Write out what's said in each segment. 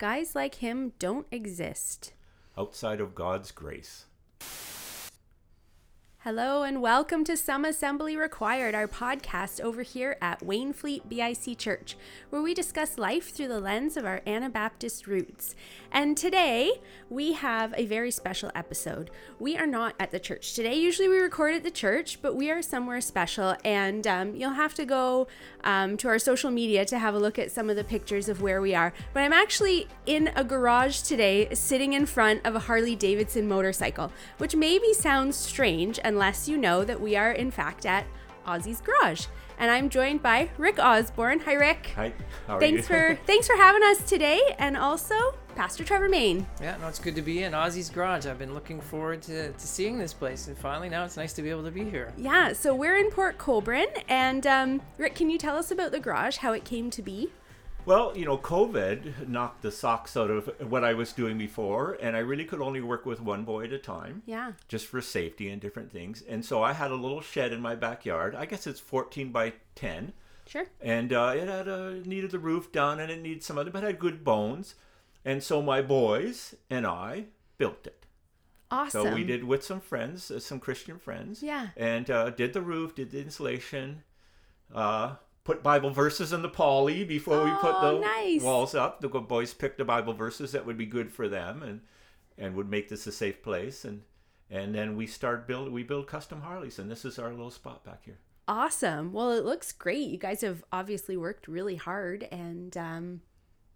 Guys like him don't exist. outside of God's grace. Hello and welcome to Some Assembly Required, our podcast over here at Wainfleet BIC Church, where we discuss life through the lens of our Anabaptist roots. And today we have a very special episode. We are not at the church today. Usually we record at the church, but we are somewhere special, and um, you'll have to go um, to our social media to have a look at some of the pictures of where we are. But I'm actually in a garage today, sitting in front of a Harley Davidson motorcycle, which maybe sounds strange unless you know that we are in fact at Ozzy's garage. And I'm joined by Rick Osborne. Hi, Rick. Hi, how are Thanks you? for thanks for having us today, and also Pastor Trevor Main. Yeah, no, it's good to be in Ozzy's garage. I've been looking forward to, to seeing this place, and finally now it's nice to be able to be here. Yeah, so we're in Port Colborne, and um, Rick, can you tell us about the garage, how it came to be? Well, you know, COVID knocked the socks out of what I was doing before, and I really could only work with one boy at a time. Yeah. Just for safety and different things. And so I had a little shed in my backyard. I guess it's 14 by 10. Sure. and uh, it had a needed the roof done and it needed some other but it had good bones and so my boys and i built it Awesome. so we did with some friends uh, some christian friends Yeah. and uh, did the roof did the insulation uh, put bible verses in the poly before we put Oh, the nice. walls up the boys picked the bible verses that would be good for them and and would make this a safe place and and then we start build we build custom harleys and this is our little spot back here Awesome. Well, it looks great. You guys have obviously worked really hard, and um,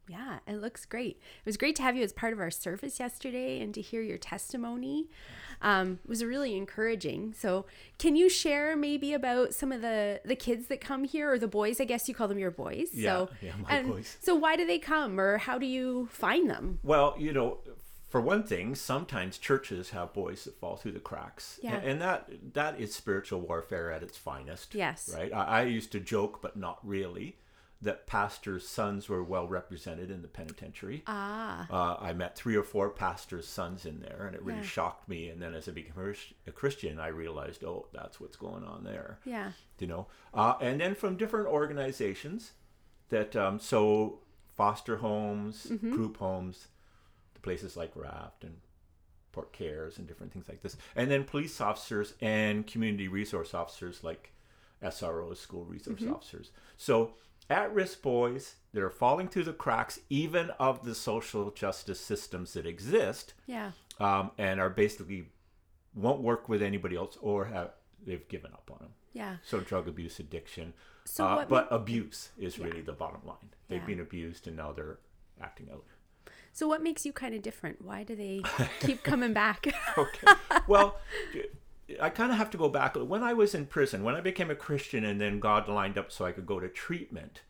yeah, it looks great. It was great to have you as part of our service yesterday and to hear your testimony. Um, it was really encouraging. So, can you share maybe about some of the the kids that come here, or the boys? I guess you call them your boys. Yeah, so, yeah, my and boys. So, why do they come, or how do you find them? Well, you know, for one thing, sometimes churches have boys that fall through the cracks, Yeah. and, and that that is spiritual warfare at its finest. Yes. right. I, I used to joke, but not really, that pastors' sons were well represented in the penitentiary. Ah, Uh, I met three or four pastors' sons in there, and it really Yeah. shocked me. And then, as I became a Christian, I realized, oh, that's what's going on there. Yeah, you know? Uh, and then from different organizations that um, so foster homes group homes the places like raft and port cares and different things like this. And then police officers and community resource officers like sros school resource officers. So at-risk boys that are falling through the cracks even of the social justice systems that exist yeah. um, and are basically won't work with anybody else or have they've given up on them Yeah. so drug abuse, addiction, So uh, but abuse is really the bottom line. They've Yeah. been abused and now they're acting out. So, what makes you kind of different? Why do they keep coming back? Okay. well, I kind of have to go back. When I was in prison, when I became a Christian, and then God lined up so I could go to treatment.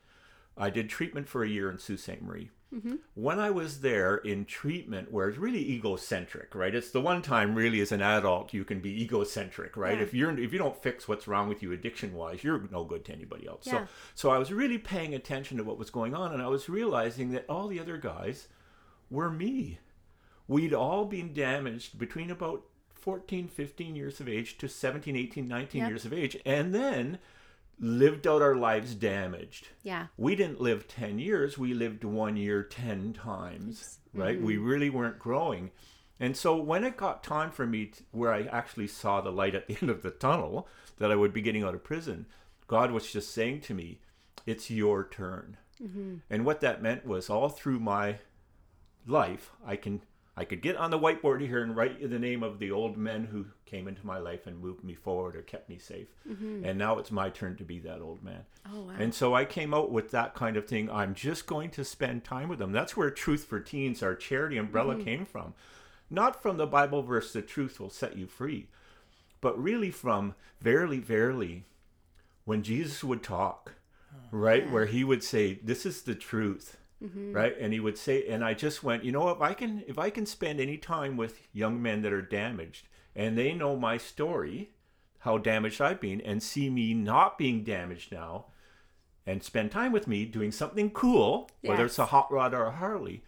I did treatment for a year in Sault Ste. Marie. Mm-hmm. When I was there in treatment, where it's really egocentric, right? It's the one time really as an adult you can be egocentric, right? Yeah. If you're if you don't fix what's wrong with you addiction wise, you're no good to anybody else. Yeah. So so I was really paying attention to what was going on, and I was realizing that all the other guys were me. We'd all been damaged between about 14, 15 years of age to 17, 18, 19 Yep. years of age, and then lived out our lives damaged. yeah. We didn't live 10 years, we lived one year 10 times, right? We mm-hmm. really weren't growing. And so when it got time for me to, where I actually saw the light at the end of the tunnel, that I would be getting out of prison, God was just saying to me, It's your turn. Mm-hmm. And what that meant was all through my life, I can I could get on the whiteboard here and write the name of the old men who came into my life and moved me forward or kept me safe. Mm-hmm. And now it's my turn to be that old man. Oh, wow. And so I came out with that kind of thing. I'm just going to spend time with them. That's where Truth for Teens, our charity umbrella, mm-hmm. came from. Not from the Bible verse, the truth will set you free, but really from verily, verily, when Jesus would talk, oh, right? Where he would say, This is the truth. Right, and he would say, and I just went, you know, if I can, if I can spend any time with young men that are damaged, and they know my story, how damaged I've been, and see me not being damaged now, and spend time with me doing something cool, whether it's a hot rod or a Harley,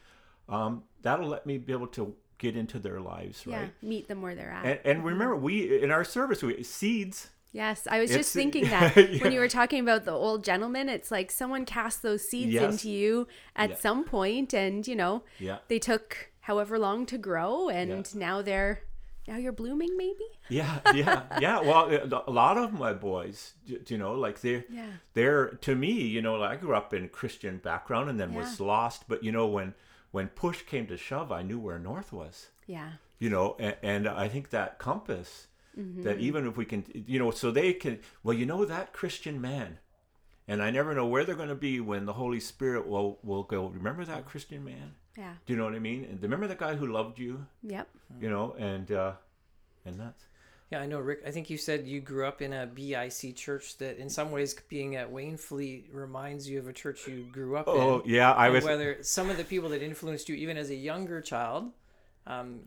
um, that'll let me be able to get into their lives, yeah. right? Meet them where they're at. And, and remember, we in our service, we seeds Yes, I was It's- just thinking that yeah. when you were talking about the old gentleman, it's like someone cast those seeds Yes. into you at Yeah. some point, and you know Yeah. they took however long to grow, and now they're now you're blooming, maybe. Yeah, yeah, yeah. Well, a lot of my boys, you know, like they're Yeah. they're to me, you know, I grew up in a Christian background and then was lost. But you know, when when push came to shove, I knew where north was. Yeah, You know, and, and I think that compass, Mm-hmm. that even if we can, you know, so they can. Well, you know that Christian man, and I never know where they're going to be when the Holy Spirit will will go. Remember that Christian man? yeah, Do you know what I mean? And remember the guy who loved you? yep. You know, and uh, and that's. Yeah, I know, Rick. I think you said you grew up in a BIC church that, in some ways, being at Wainfleet reminds you of a church you grew up Oh in. yeah, I was. whether some of the people that influenced you, even as a younger child, um,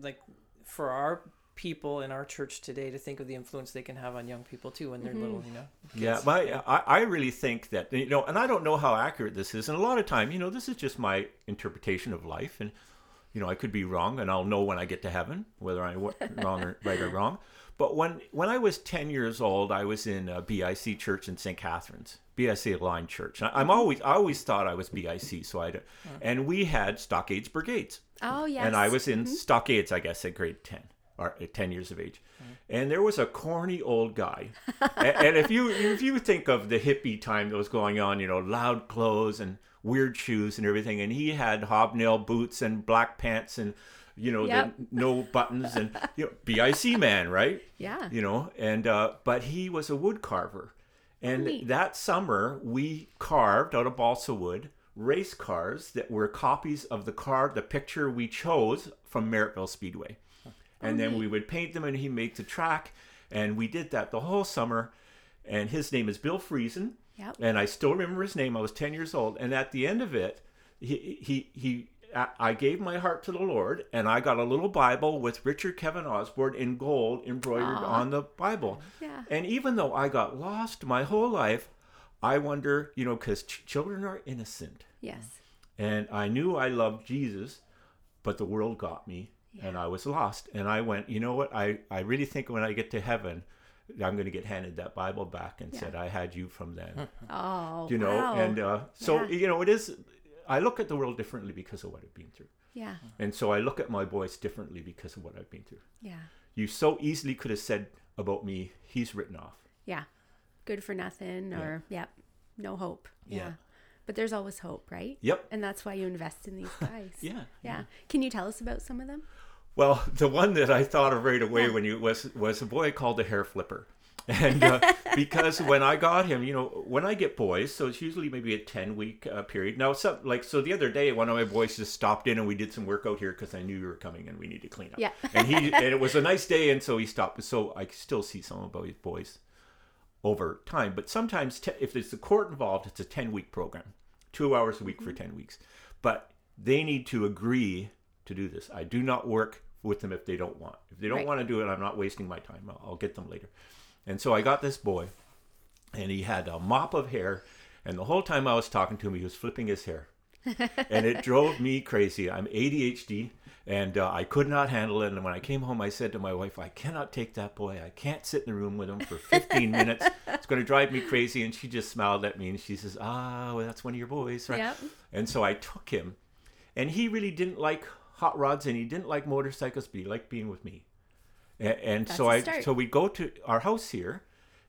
like for our people in our church today, to think of the influence they can have on young people too when they're little, mm-hmm. you know. Yeah, my I, I really think that you know, and I don't know how accurate this is, and a lot of time, you know, this is just my interpretation of life, and you know, I could be wrong, and I'll know when I get to heaven whether I'm wrong or right or wrong. But when when I was ten years old, I was in a BIC church in St. Catharines, BIC Aligned Church. I, I'm mm-hmm. always I always thought I was BIC, so I, d- mm. and we had Stockades Brigades. Oh yes. And I was in mm-hmm. Stockades, I guess, at grade 10 or at 10 years of age. And there was a corny old guy. and, and if you if you think of the hippie time that was going on, you know, loud clothes and weird shoes and everything, and he had hobnail boots and black pants and you know, Yep. the no buttons and you know, BIC man, right? Yeah. You know, and uh but he was a wood carver. And neat. that summer we carved out of balsa wood race cars that were copies of the car, the picture we chose from Merrittville Speedway. And then mm-hmm. we would paint them and he'd make the track. And we did that the whole summer. And his name is Bill Friesen. Yep. And I still remember his name. I was 10 years old. And at the end of it, he, he, he, I- gave my heart to the Lord and I got a little Bible with Richard Kevin Osborne in gold embroidered Aw. on the Bible. Yeah. And even though I got lost my whole life, I wonder, you know, because ch- children are innocent. Yes. And I knew I loved Jesus, but the world got me and I was lost. And I went, you know what? I, I really think when I get to heaven, I'm going to get handed that Bible back and Yeah. said, I had you from then. Oh. you know, wow. and uh, so, Yeah. you know, it is, I look at the world differently because of what I've been through. yeah. And so I look at my boys differently because of what I've been through. Yeah. You so easily could have said about me, he's written off. Yeah. Good for nothing or yep. No hope. Yeah. Yeah. But there's always hope, right? Yep. And that's why you invest in these guys. Yeah. Yeah. Can you tell us about some of them? Well, the one that I thought of right away when you was was a boy called the hair flipper, and uh, because when I got him, you know, when I get boys, so it's usually maybe a ten week uh, period. Now, some like so the other day, one of my boys just stopped in and we did some work out here because I knew you were coming and we need to clean up. Yeah. and he and it was a nice day, and so he stopped. So I still see some of my boys over time, but sometimes te- if there's a court involved, it's a ten week program, two hours a week for mm-hmm. ten weeks, but they need to agree to do this. I do not work with them if they don't want. If they don't Right. want to do it, I'm not wasting my time. I'll, I'll get them later. And so I got this boy, and he had a mop of hair, and the whole time I was talking to him, he was flipping his hair, and it drove me crazy. I'm ADHD, and uh, I could not handle it. And when I came home, I said to my wife, "I cannot take that boy. I can't sit in the room with him for 15 minutes. It's going to drive me crazy." And she just smiled at me, and she says, "Ah, well, that's one of your boys, right?" Yep. And so I took him, and he really didn't like hot rods and he didn't like motorcycles, but he liked being with me. And, and so I start. so we'd go to our house here,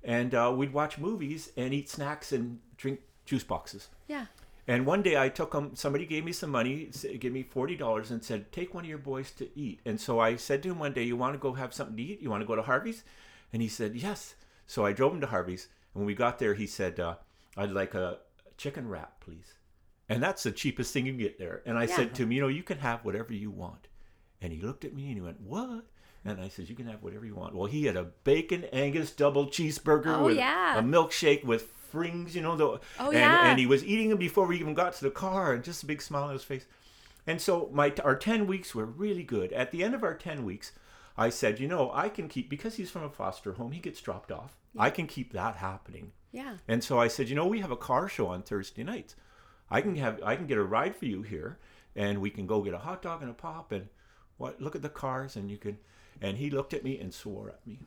and uh, we'd watch movies and eat snacks and drink juice boxes. Yeah. And one day I took him. Somebody gave me some money, gave me forty dollars, and said, "Take one of your boys to eat." And so I said to him one day, "You want to go have something to eat? You want to go to Harvey's?" And he said, "Yes." So I drove him to Harvey's, and when we got there, he said, uh, "I'd like a chicken wrap, please." And that's the cheapest thing you can get there. And I Yeah. said to him, "You know, you can have whatever you want." And he looked at me and he went, "What?" And I said, "You can have whatever you want." Well, he had a bacon Angus double cheeseburger Oh, with yeah. a milkshake with frings, you know, the Oh, and, yeah. and he was eating them before we even got to the car, and just a big smile on his face. And so my our ten weeks were really good. At the end of our ten weeks, I said, you know, I can keep because he's from a foster home. He gets dropped off. I can keep that happening. Yeah. And so I said, you know, we have a car show on Thursday nights. I can have I can get a ride for you here, and we can go get a hot dog and a pop and what look at the cars and you can. And he looked at me and swore at me.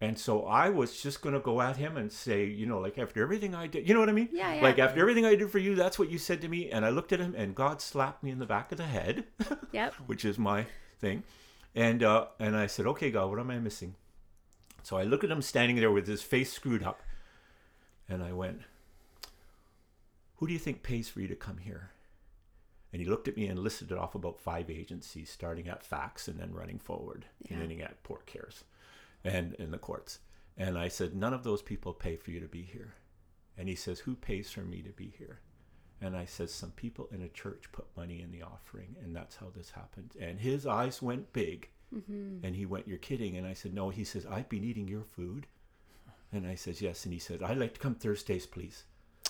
And so I was just going to go at him and say, you know, like after everything I did, you know what I mean? Yeah, yeah. Like after everything I did for you, that's what you said to me. And I looked at him and God slapped me in the back of the head, Yep. which is my thing. And uh, and I said, okay, God, what am I missing? So I looked at him standing there with his face screwed up. And I went, who do you think pays for you to come here? And he looked at me and listed it off about five agencies, starting at FACS and then running forward, Yeah. and ending at port cares and in the courts. And I said, none of those people pay for you to be here. And he says, who pays for me to be here? And I said, some people in a church put money in the offering, and that's how this happened. And his eyes went big, mm-hmm. and he went, "You're kidding?" And I said, "No." He says, "I've been eating your food," and I says, "Yes." And he said, "I'd like to come Thursdays, please."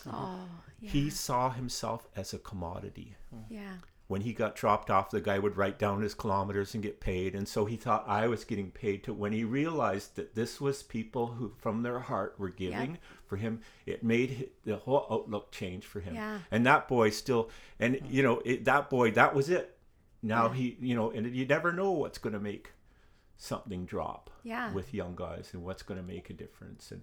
Oh, yeah. He saw himself as a commodity. yeah. When he got dropped off, the guy would write down his kilometers and get paid. And so he thought I was getting paid to when he realized that this was people who, from their heart, were giving for him. It made the whole outlook change for him. Yeah. And that boy still, and you know, it, that boy, that was it. Now he, you know, and you never know what's going to make something drop Yeah. with young guys and what's going to make a difference. And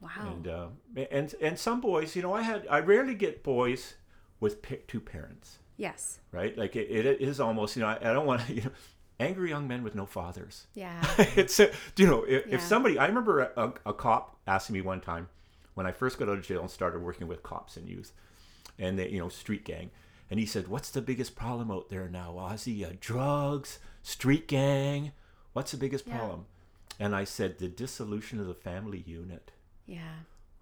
Wow. and uh, and and some boys, you know, I had I rarely get boys with two parents, yes. right? Like it, it is almost, you know, I, I don't want to, you know, angry young men with no fathers. Yeah. it's you know, if, Yeah. if somebody, I remember a, a, cop asking me one time when I first got out of jail and started working with cops and youth, and they, you know, street gang, and he said, "What's the biggest problem out there now, Ozzy? Uh, drugs, street gang. What's the biggest Yeah. problem?" And I said, "The dissolution of the family unit." Yeah.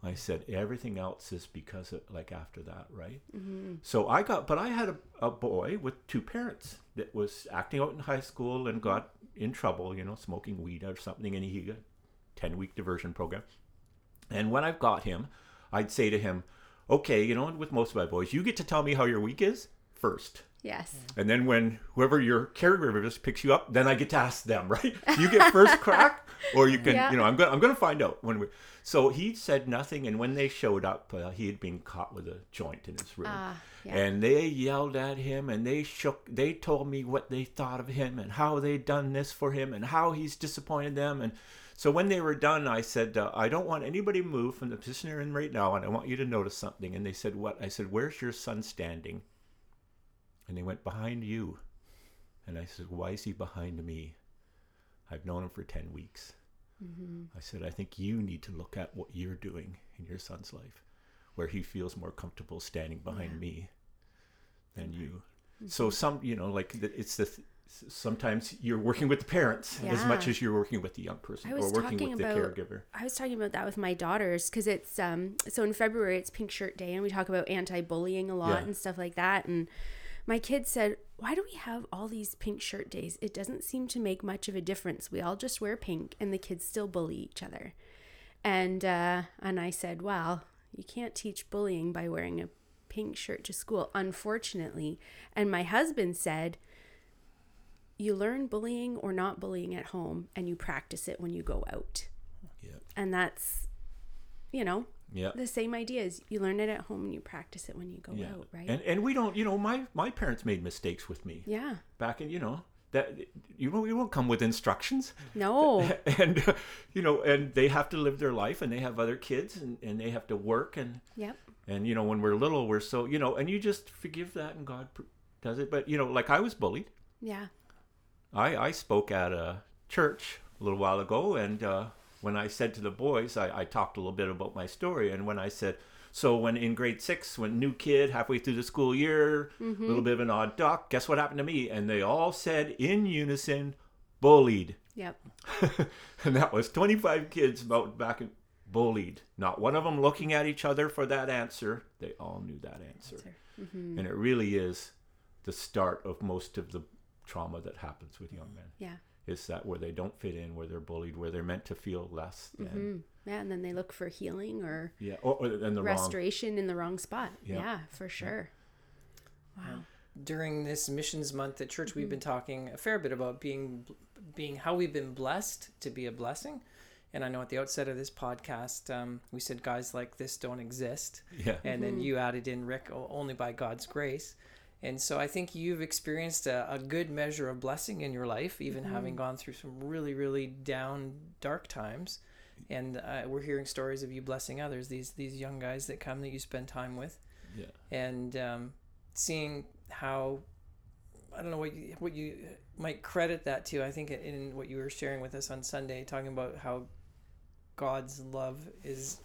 I said everything else is because of like after that, right? Mm-hmm. So I got, but I had a, a boy with two parents that was acting out in high school and got in trouble, you know, smoking weed or something, and he got ten week diversion program. And when I've got him, I'd say to him, "Okay, you know, with most of my boys, you get to tell me how your week is first. Yes. And then when whoever your caregiver is picks you up, then I get to ask them, right? You get first crack, or you can, Yeah. you know, I'm gonna I'm gonna find out when we. So he said nothing, and when they showed up, uh, he had been caught with a joint in his room, Ah, yeah. and they yelled at him, and they shook. They told me what they thought of him, and how they'd done this for him, and how he's disappointed them, and. So when they were done, I said, uh, I don't want anybody to move from the position you're in right now, and I want you to notice something. And they said, What? I said, Where's your son standing? And they went, Behind you. And I said, Why is he behind me? I've known him for 10 weeks. I said, I think you need to look at what you're doing in your son's life, where he feels more comfortable standing behind Yeah. me than you. So, some, you know, like the- it's the, sometimes you're working with the parents as much as you're working with the young person or working with the caregiver. I was talking about that with my daughters because it's um so in February it's Pink Shirt Day and we talk about anti-bullying a lot Yeah. and stuff like that and my kids said why do we have all these pink shirt days? It doesn't seem to make much of a difference. We all just wear pink and the kids still bully each other. And uh and I said well you can't teach bullying by wearing a pink shirt to school unfortunately. And my husband said you learn bullying or not bullying at home and you practice it when you go out. Yeah. and that's you know Yeah. the same idea is you learn it at home and you practice it when you go Yeah. out right? And and we don't, you know, my my parents made mistakes with me. Yeah. Back in, you know, that you won't, you won't come with instructions. no. And you know and they have to live their life and they have other kids and, and they have to work and yep. and you know when we're little we're so you know and you just forgive that and god does it. But you know like i was bullied. Yeah. I i spoke at a church a little while ago and uh when i said to the boys i, I talked a little bit about my story and when i said so when in grade six when new kid halfway through the school year a little bit of an odd duck guess what happened to me and they all said in unison bullied yep and that was 25 kids about back and bullied. Not one of them looking at each other for that answer. They all knew that answer. Mm-hmm. And it really is the start of most of the trauma that happens with young men. yeah Is that where they don't fit in, where they're bullied, where they're meant to feel less than. mm. yeah and then they look for healing or Yeah, or, or and the wrong. restoration in the wrong spot Yeah. yeah, for sure wow during this missions month at church Mm-hmm. we've been talking a fair bit about being being how we've been blessed to be a blessing and i know at the outset of this podcast um, we said guys like this don't exist Yeah. and then you added in rick only by god's grace And so I think you've experienced a, a good measure of blessing in your life, even Mm-hmm. having gone through some really, really down, dark times. And uh, we're hearing stories of you blessing others, these these young guys that come that you spend time with, Yeah. and um, seeing how I don't know what you, what you might credit that to. I think in what you were sharing with us on Sunday, talking about how God's love is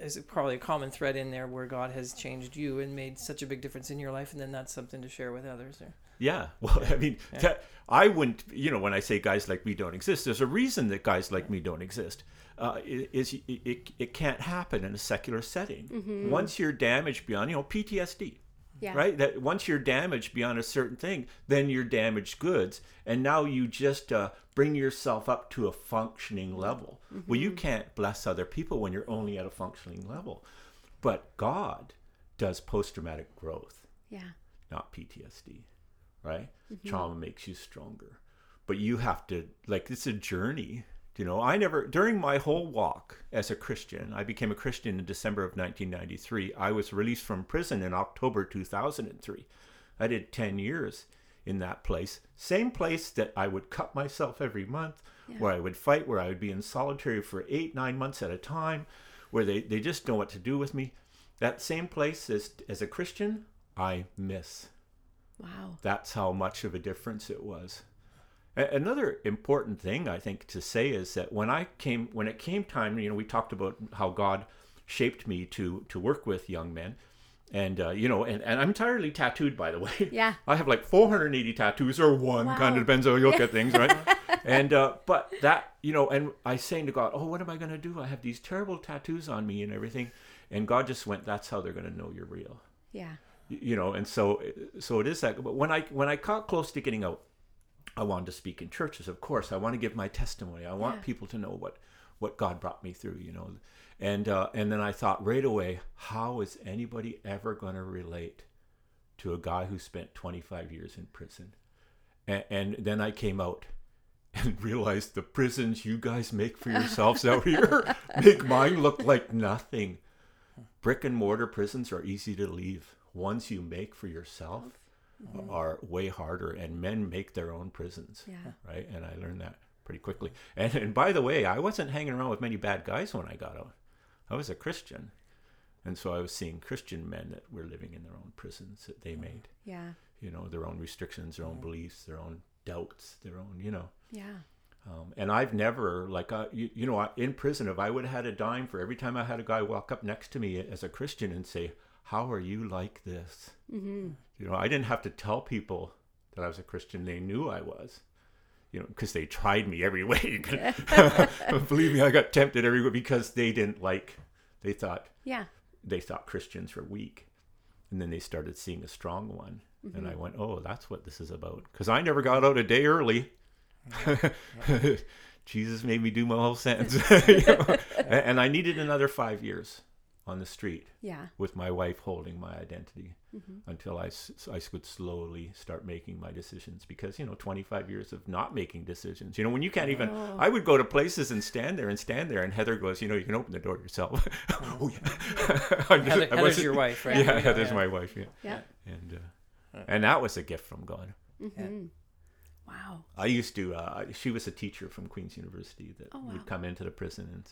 is probably a common thread in there where God has changed you and made such a big difference in your life, and then that's something to share with others. Or Yeah. Well, I mean, that, I wouldn't, you know, when I say guys like me don't exist, there's a reason that guys like me don't exist. Uh, is it, it, it can't happen in a secular setting. Once you're damaged beyond, you know, PTSD, Yeah. right? That once you're damaged beyond a certain thing, then you're damaged goods, and now you just uh, bring yourself up to a functioning mm-hmm. level. Well, you mm-hmm. can't bless other people when you're only at a functioning level, but God does post-traumatic growth Yeah. not PTSD, right? Mm-hmm. Trauma makes you stronger. But you have to, like, it's a journey. You know, I never, during my whole walk as a Christian, I became a Christian in December of 1993. I was released from prison in October 2003. I did 10 years in that place. Same place that I would cut myself every month, where I would fight, where I would be in solitary for eight, nine months at a time, where they, they just know what to do with me. That same place as, as a Christian, I miss. Wow. That's how much of a difference it was. A- Another important thing I think to say is that when I came, when it came time, you know, we talked about how God shaped me to to work with young men, and uh, you know, and, and I'm entirely tattooed, by the way. Yeah. I have like 480 tattoos or one, Wow. kind of depends how you look at things, right? and uh, but that you know, and I saying to God, oh, what am I gonna do? I have these terrible tattoos on me and everything, and God just went, that's how they're gonna know you're real Yeah. you know and so so it is that but when i when i got close to getting out i wanted to speak in churches of course i want to give my testimony i want Yeah. people to know what what god brought me through you know and uh, and then i thought right away how is anybody ever going to relate to a guy who spent 25 years in prison and, and then i came out and realized the prisons you guys make for yourselves out here make mine look like nothing brick and mortar prisons are easy to leave. Ones you make for yourself are way harder, and men make their own prisons. Yeah. Right. And I learned that pretty quickly. And, and by the way, I wasn't hanging around with many bad guys when I got out. I was a Christian. And so I was seeing Christian men that were living in their own prisons that they made, Yeah. you know, their own restrictions, their own beliefs, their own doubts, their own, you know. Yeah. Um, and I've never, like, uh, you, you know, in prison, if I would have had a dime for every time I had a guy walk up next to me as a Christian and say, How are you like this? Mm-hmm. You know, I didn't have to tell people that I was a Christian. They knew I was, you know, because they tried me every way. Believe me, I got tempted every way because they didn't like, they thought, Yeah. they thought Christians were weak. And then they started seeing a strong one. And I mm-hmm. went, oh, that's what this is about. Because I never got out a day early. Jesus made me do my whole sentence. You know? And I needed another five years on the street Yeah. with my wife holding my identity until I, I could slowly start making my decisions because you know 25 years of not making decisions you know when you can't even Oh. I would go to places and stand there and stand there and Heather goes you know you can open the door yourself oh yeah I'm just- Heather, Heather's wasn't- your wife, right? yeah, There we Heather's yeah. my wife yeah Yeah. and uh, and that was a gift from God Mm-hmm. Wow. I used to uh, she was a teacher from Queen's University that Oh, wow. would come into the prison and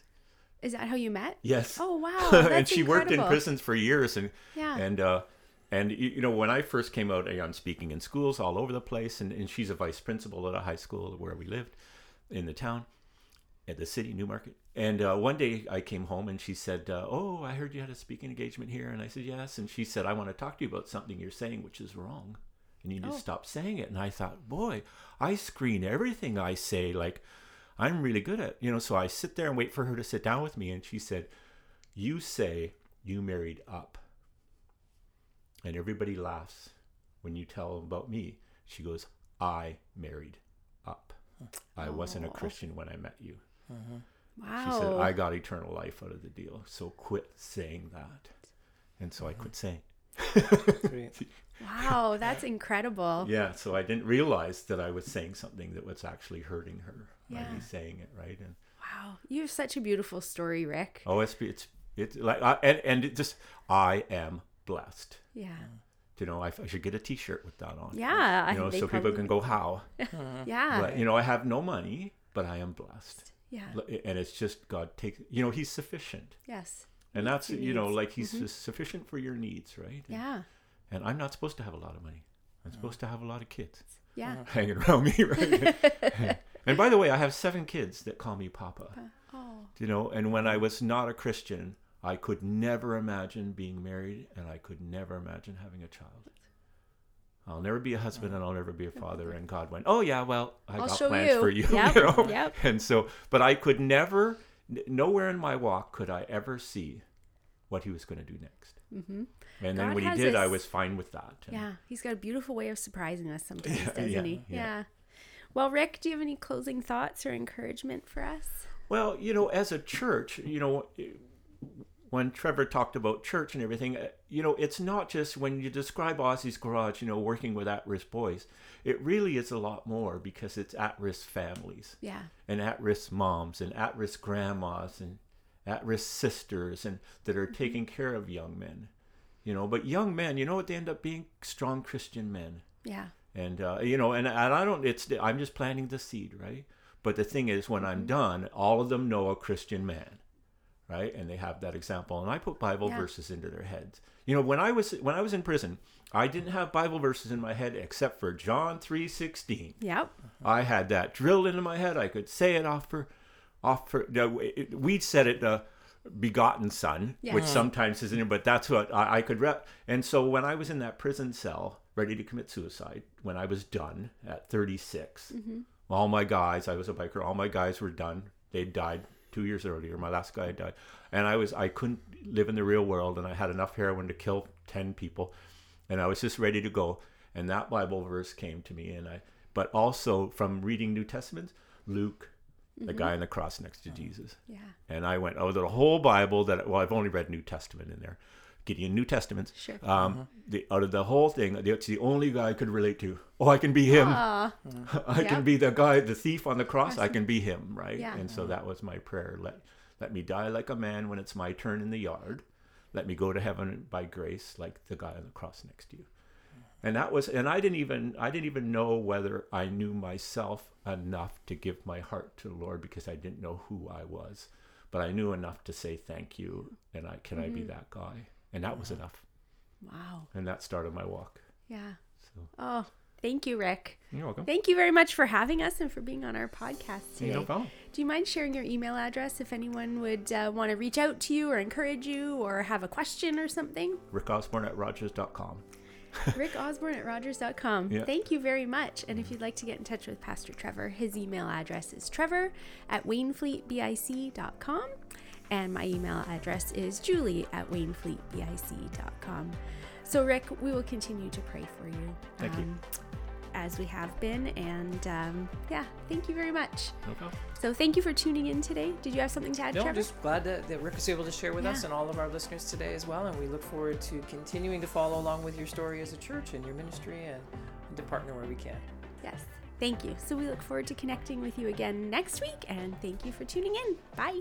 Is that how you met? yes Oh wow. And she worked in prisons for years and Yeah. and uh and you you know when i first came out i'm speaking in schools all over the place and, and she's a vice principal at a high school where we lived in the town at the city newmarket and uh, one day i came home and she said uh, oh i heard you had a speaking engagement here and i said yes and she said i want to talk to you about something you're saying which is wrong and you need Oh. to stop saying it and i thought boy i screen everything i say like i'm really good at you know so i sit there and wait for her to sit down with me and she said you say you married up. And everybody laughs when you tell them about me. She goes i married up. I wasn't a christian when i met you. Wow. she said i got eternal life out of the deal. So quit saying that. And so i quit saying. Wow. That's incredible. yeah so i didn't realize that i was saying something that was actually hurting her Yeah. me saying it right and Wow. You have such a beautiful story, Rick. oh it's it's it's like I, and and it just i am blessed Yeah. Uh, you know, I, I should get a T-shirt with that on. Yeah, I- You know, so people can go, how? Yeah. But, you know, I have no money, but I am blessed. Yeah. And it's just God takes, you know, He's sufficient. Yes. And that's, your you know, like He's mm-hmm. su- sufficient for your needs, right? Yeah. And I'm not supposed to have a lot of money. I'm mm. supposed to have a lot of kids Yeah. hanging around me, right? and by the way, I have seven kids that call me Papa. Oh. You know, and when I was not a Christian, I could never imagine being married and I could never imagine having a child. I'll never be a husband and I'll never be a father. And God went, Oh, yeah, well, I I'll got plans you." for you. Yep, you know? yep. And so, but I could never, n- nowhere in my walk could I ever see what he was going to do next. Mm-hmm. And then God when he did, I was fine with that. And- Yeah. He's got a beautiful way of surprising us sometimes, Yeah, doesn't yeah, he? yeah. Yeah. Well, Rick, do you have any closing thoughts or encouragement for us? Well, you know, as a church, you know, when Trevor talked about church and everything, uh, you know, it's not just when you describe Ozzy's Garage, you know, working with at risk boys. It really is a lot more because it's at risk families Yeah. and at risk moms and at risk grandmas and at risk sisters and that are taking care of young men. You know, but young men, you know what they end up being? Strong Christian men Yeah. And uh, you know and, and i don't it's i'm just planting the seed right? But the thing is when i'm done all of them know a christian man right? And they have that example. And i put bible Yeah. verses into their heads. You know when i was when i was in prison i didn't have bible verses in my head except for john 3.16 Yep. i had that drilled into my head. I could say it off for off for we said it uh, begotten son Yeah. which sometimes isn't but that's what I, I could rep and so when i was in that prison cell ready to commit suicide when i was done at 36 mm-hmm. all my guys i was a biker all my guys were done. They died two years earlier. My last guy died. And i was i couldn't live in the real world and i had enough heroin to kill 10 people. And i was just ready to go. And that bible verse came to me and i but also from reading new testaments luke the mm-hmm. guy on the cross next to oh, jesus. Yeah. and I went, oh, the whole Bible that well, I've only read New Testament in there, Gideon New Testament. Sure. Um, mm-hmm. the out of the whole thing, it's the only guy I could relate to. Oh, I can be him. Aw. Ah. I yeah. can be the guy, the thief on the cross. I can be him, right? Yeah. And so mm-hmm. that was my prayer. Let let me die like a man when it's my turn in the yard. Let me go to heaven by grace, like the guy on the cross next to you. Mm-hmm. And that was, and I didn't even, I didn't even know whether I knew myself enough to give my heart to the Lord because I didn't know who I was, but I knew enough to say thank you, and I can I be that guy, and that was enough, Wow. and that started my walk. Yeah. So Oh, thank you, Rick. you're welcome. Thank you very much for having us and for being on our podcast today. no problem. Do you mind sharing your email address if anyone would uh, want to reach out to you or encourage you or have a question or something? Rick Osborne at Rogers.com. Rick Osborne at Rogers.com. Yeah. Thank you very much. And if you'd like to get in touch with Pastor Trevor, his email address is trevor at wainfleetbic.com. And my email address is julie at wainfleetbic.com. So, Rick, we will continue to pray for you. um, Thank you. As we have been. And um, yeah, thank you very much. No problem. So, thank you for tuning in today. Did you have something to add, Trevor? No, Trevor? just glad that, that Rick was able to share with us and all of our listeners today as well. And we look forward to continuing to follow along with your story as a church and your ministry and, and to partner where we can. Yes. Thank you. So, we look forward to connecting with you again next week. And thank you for tuning in. Bye.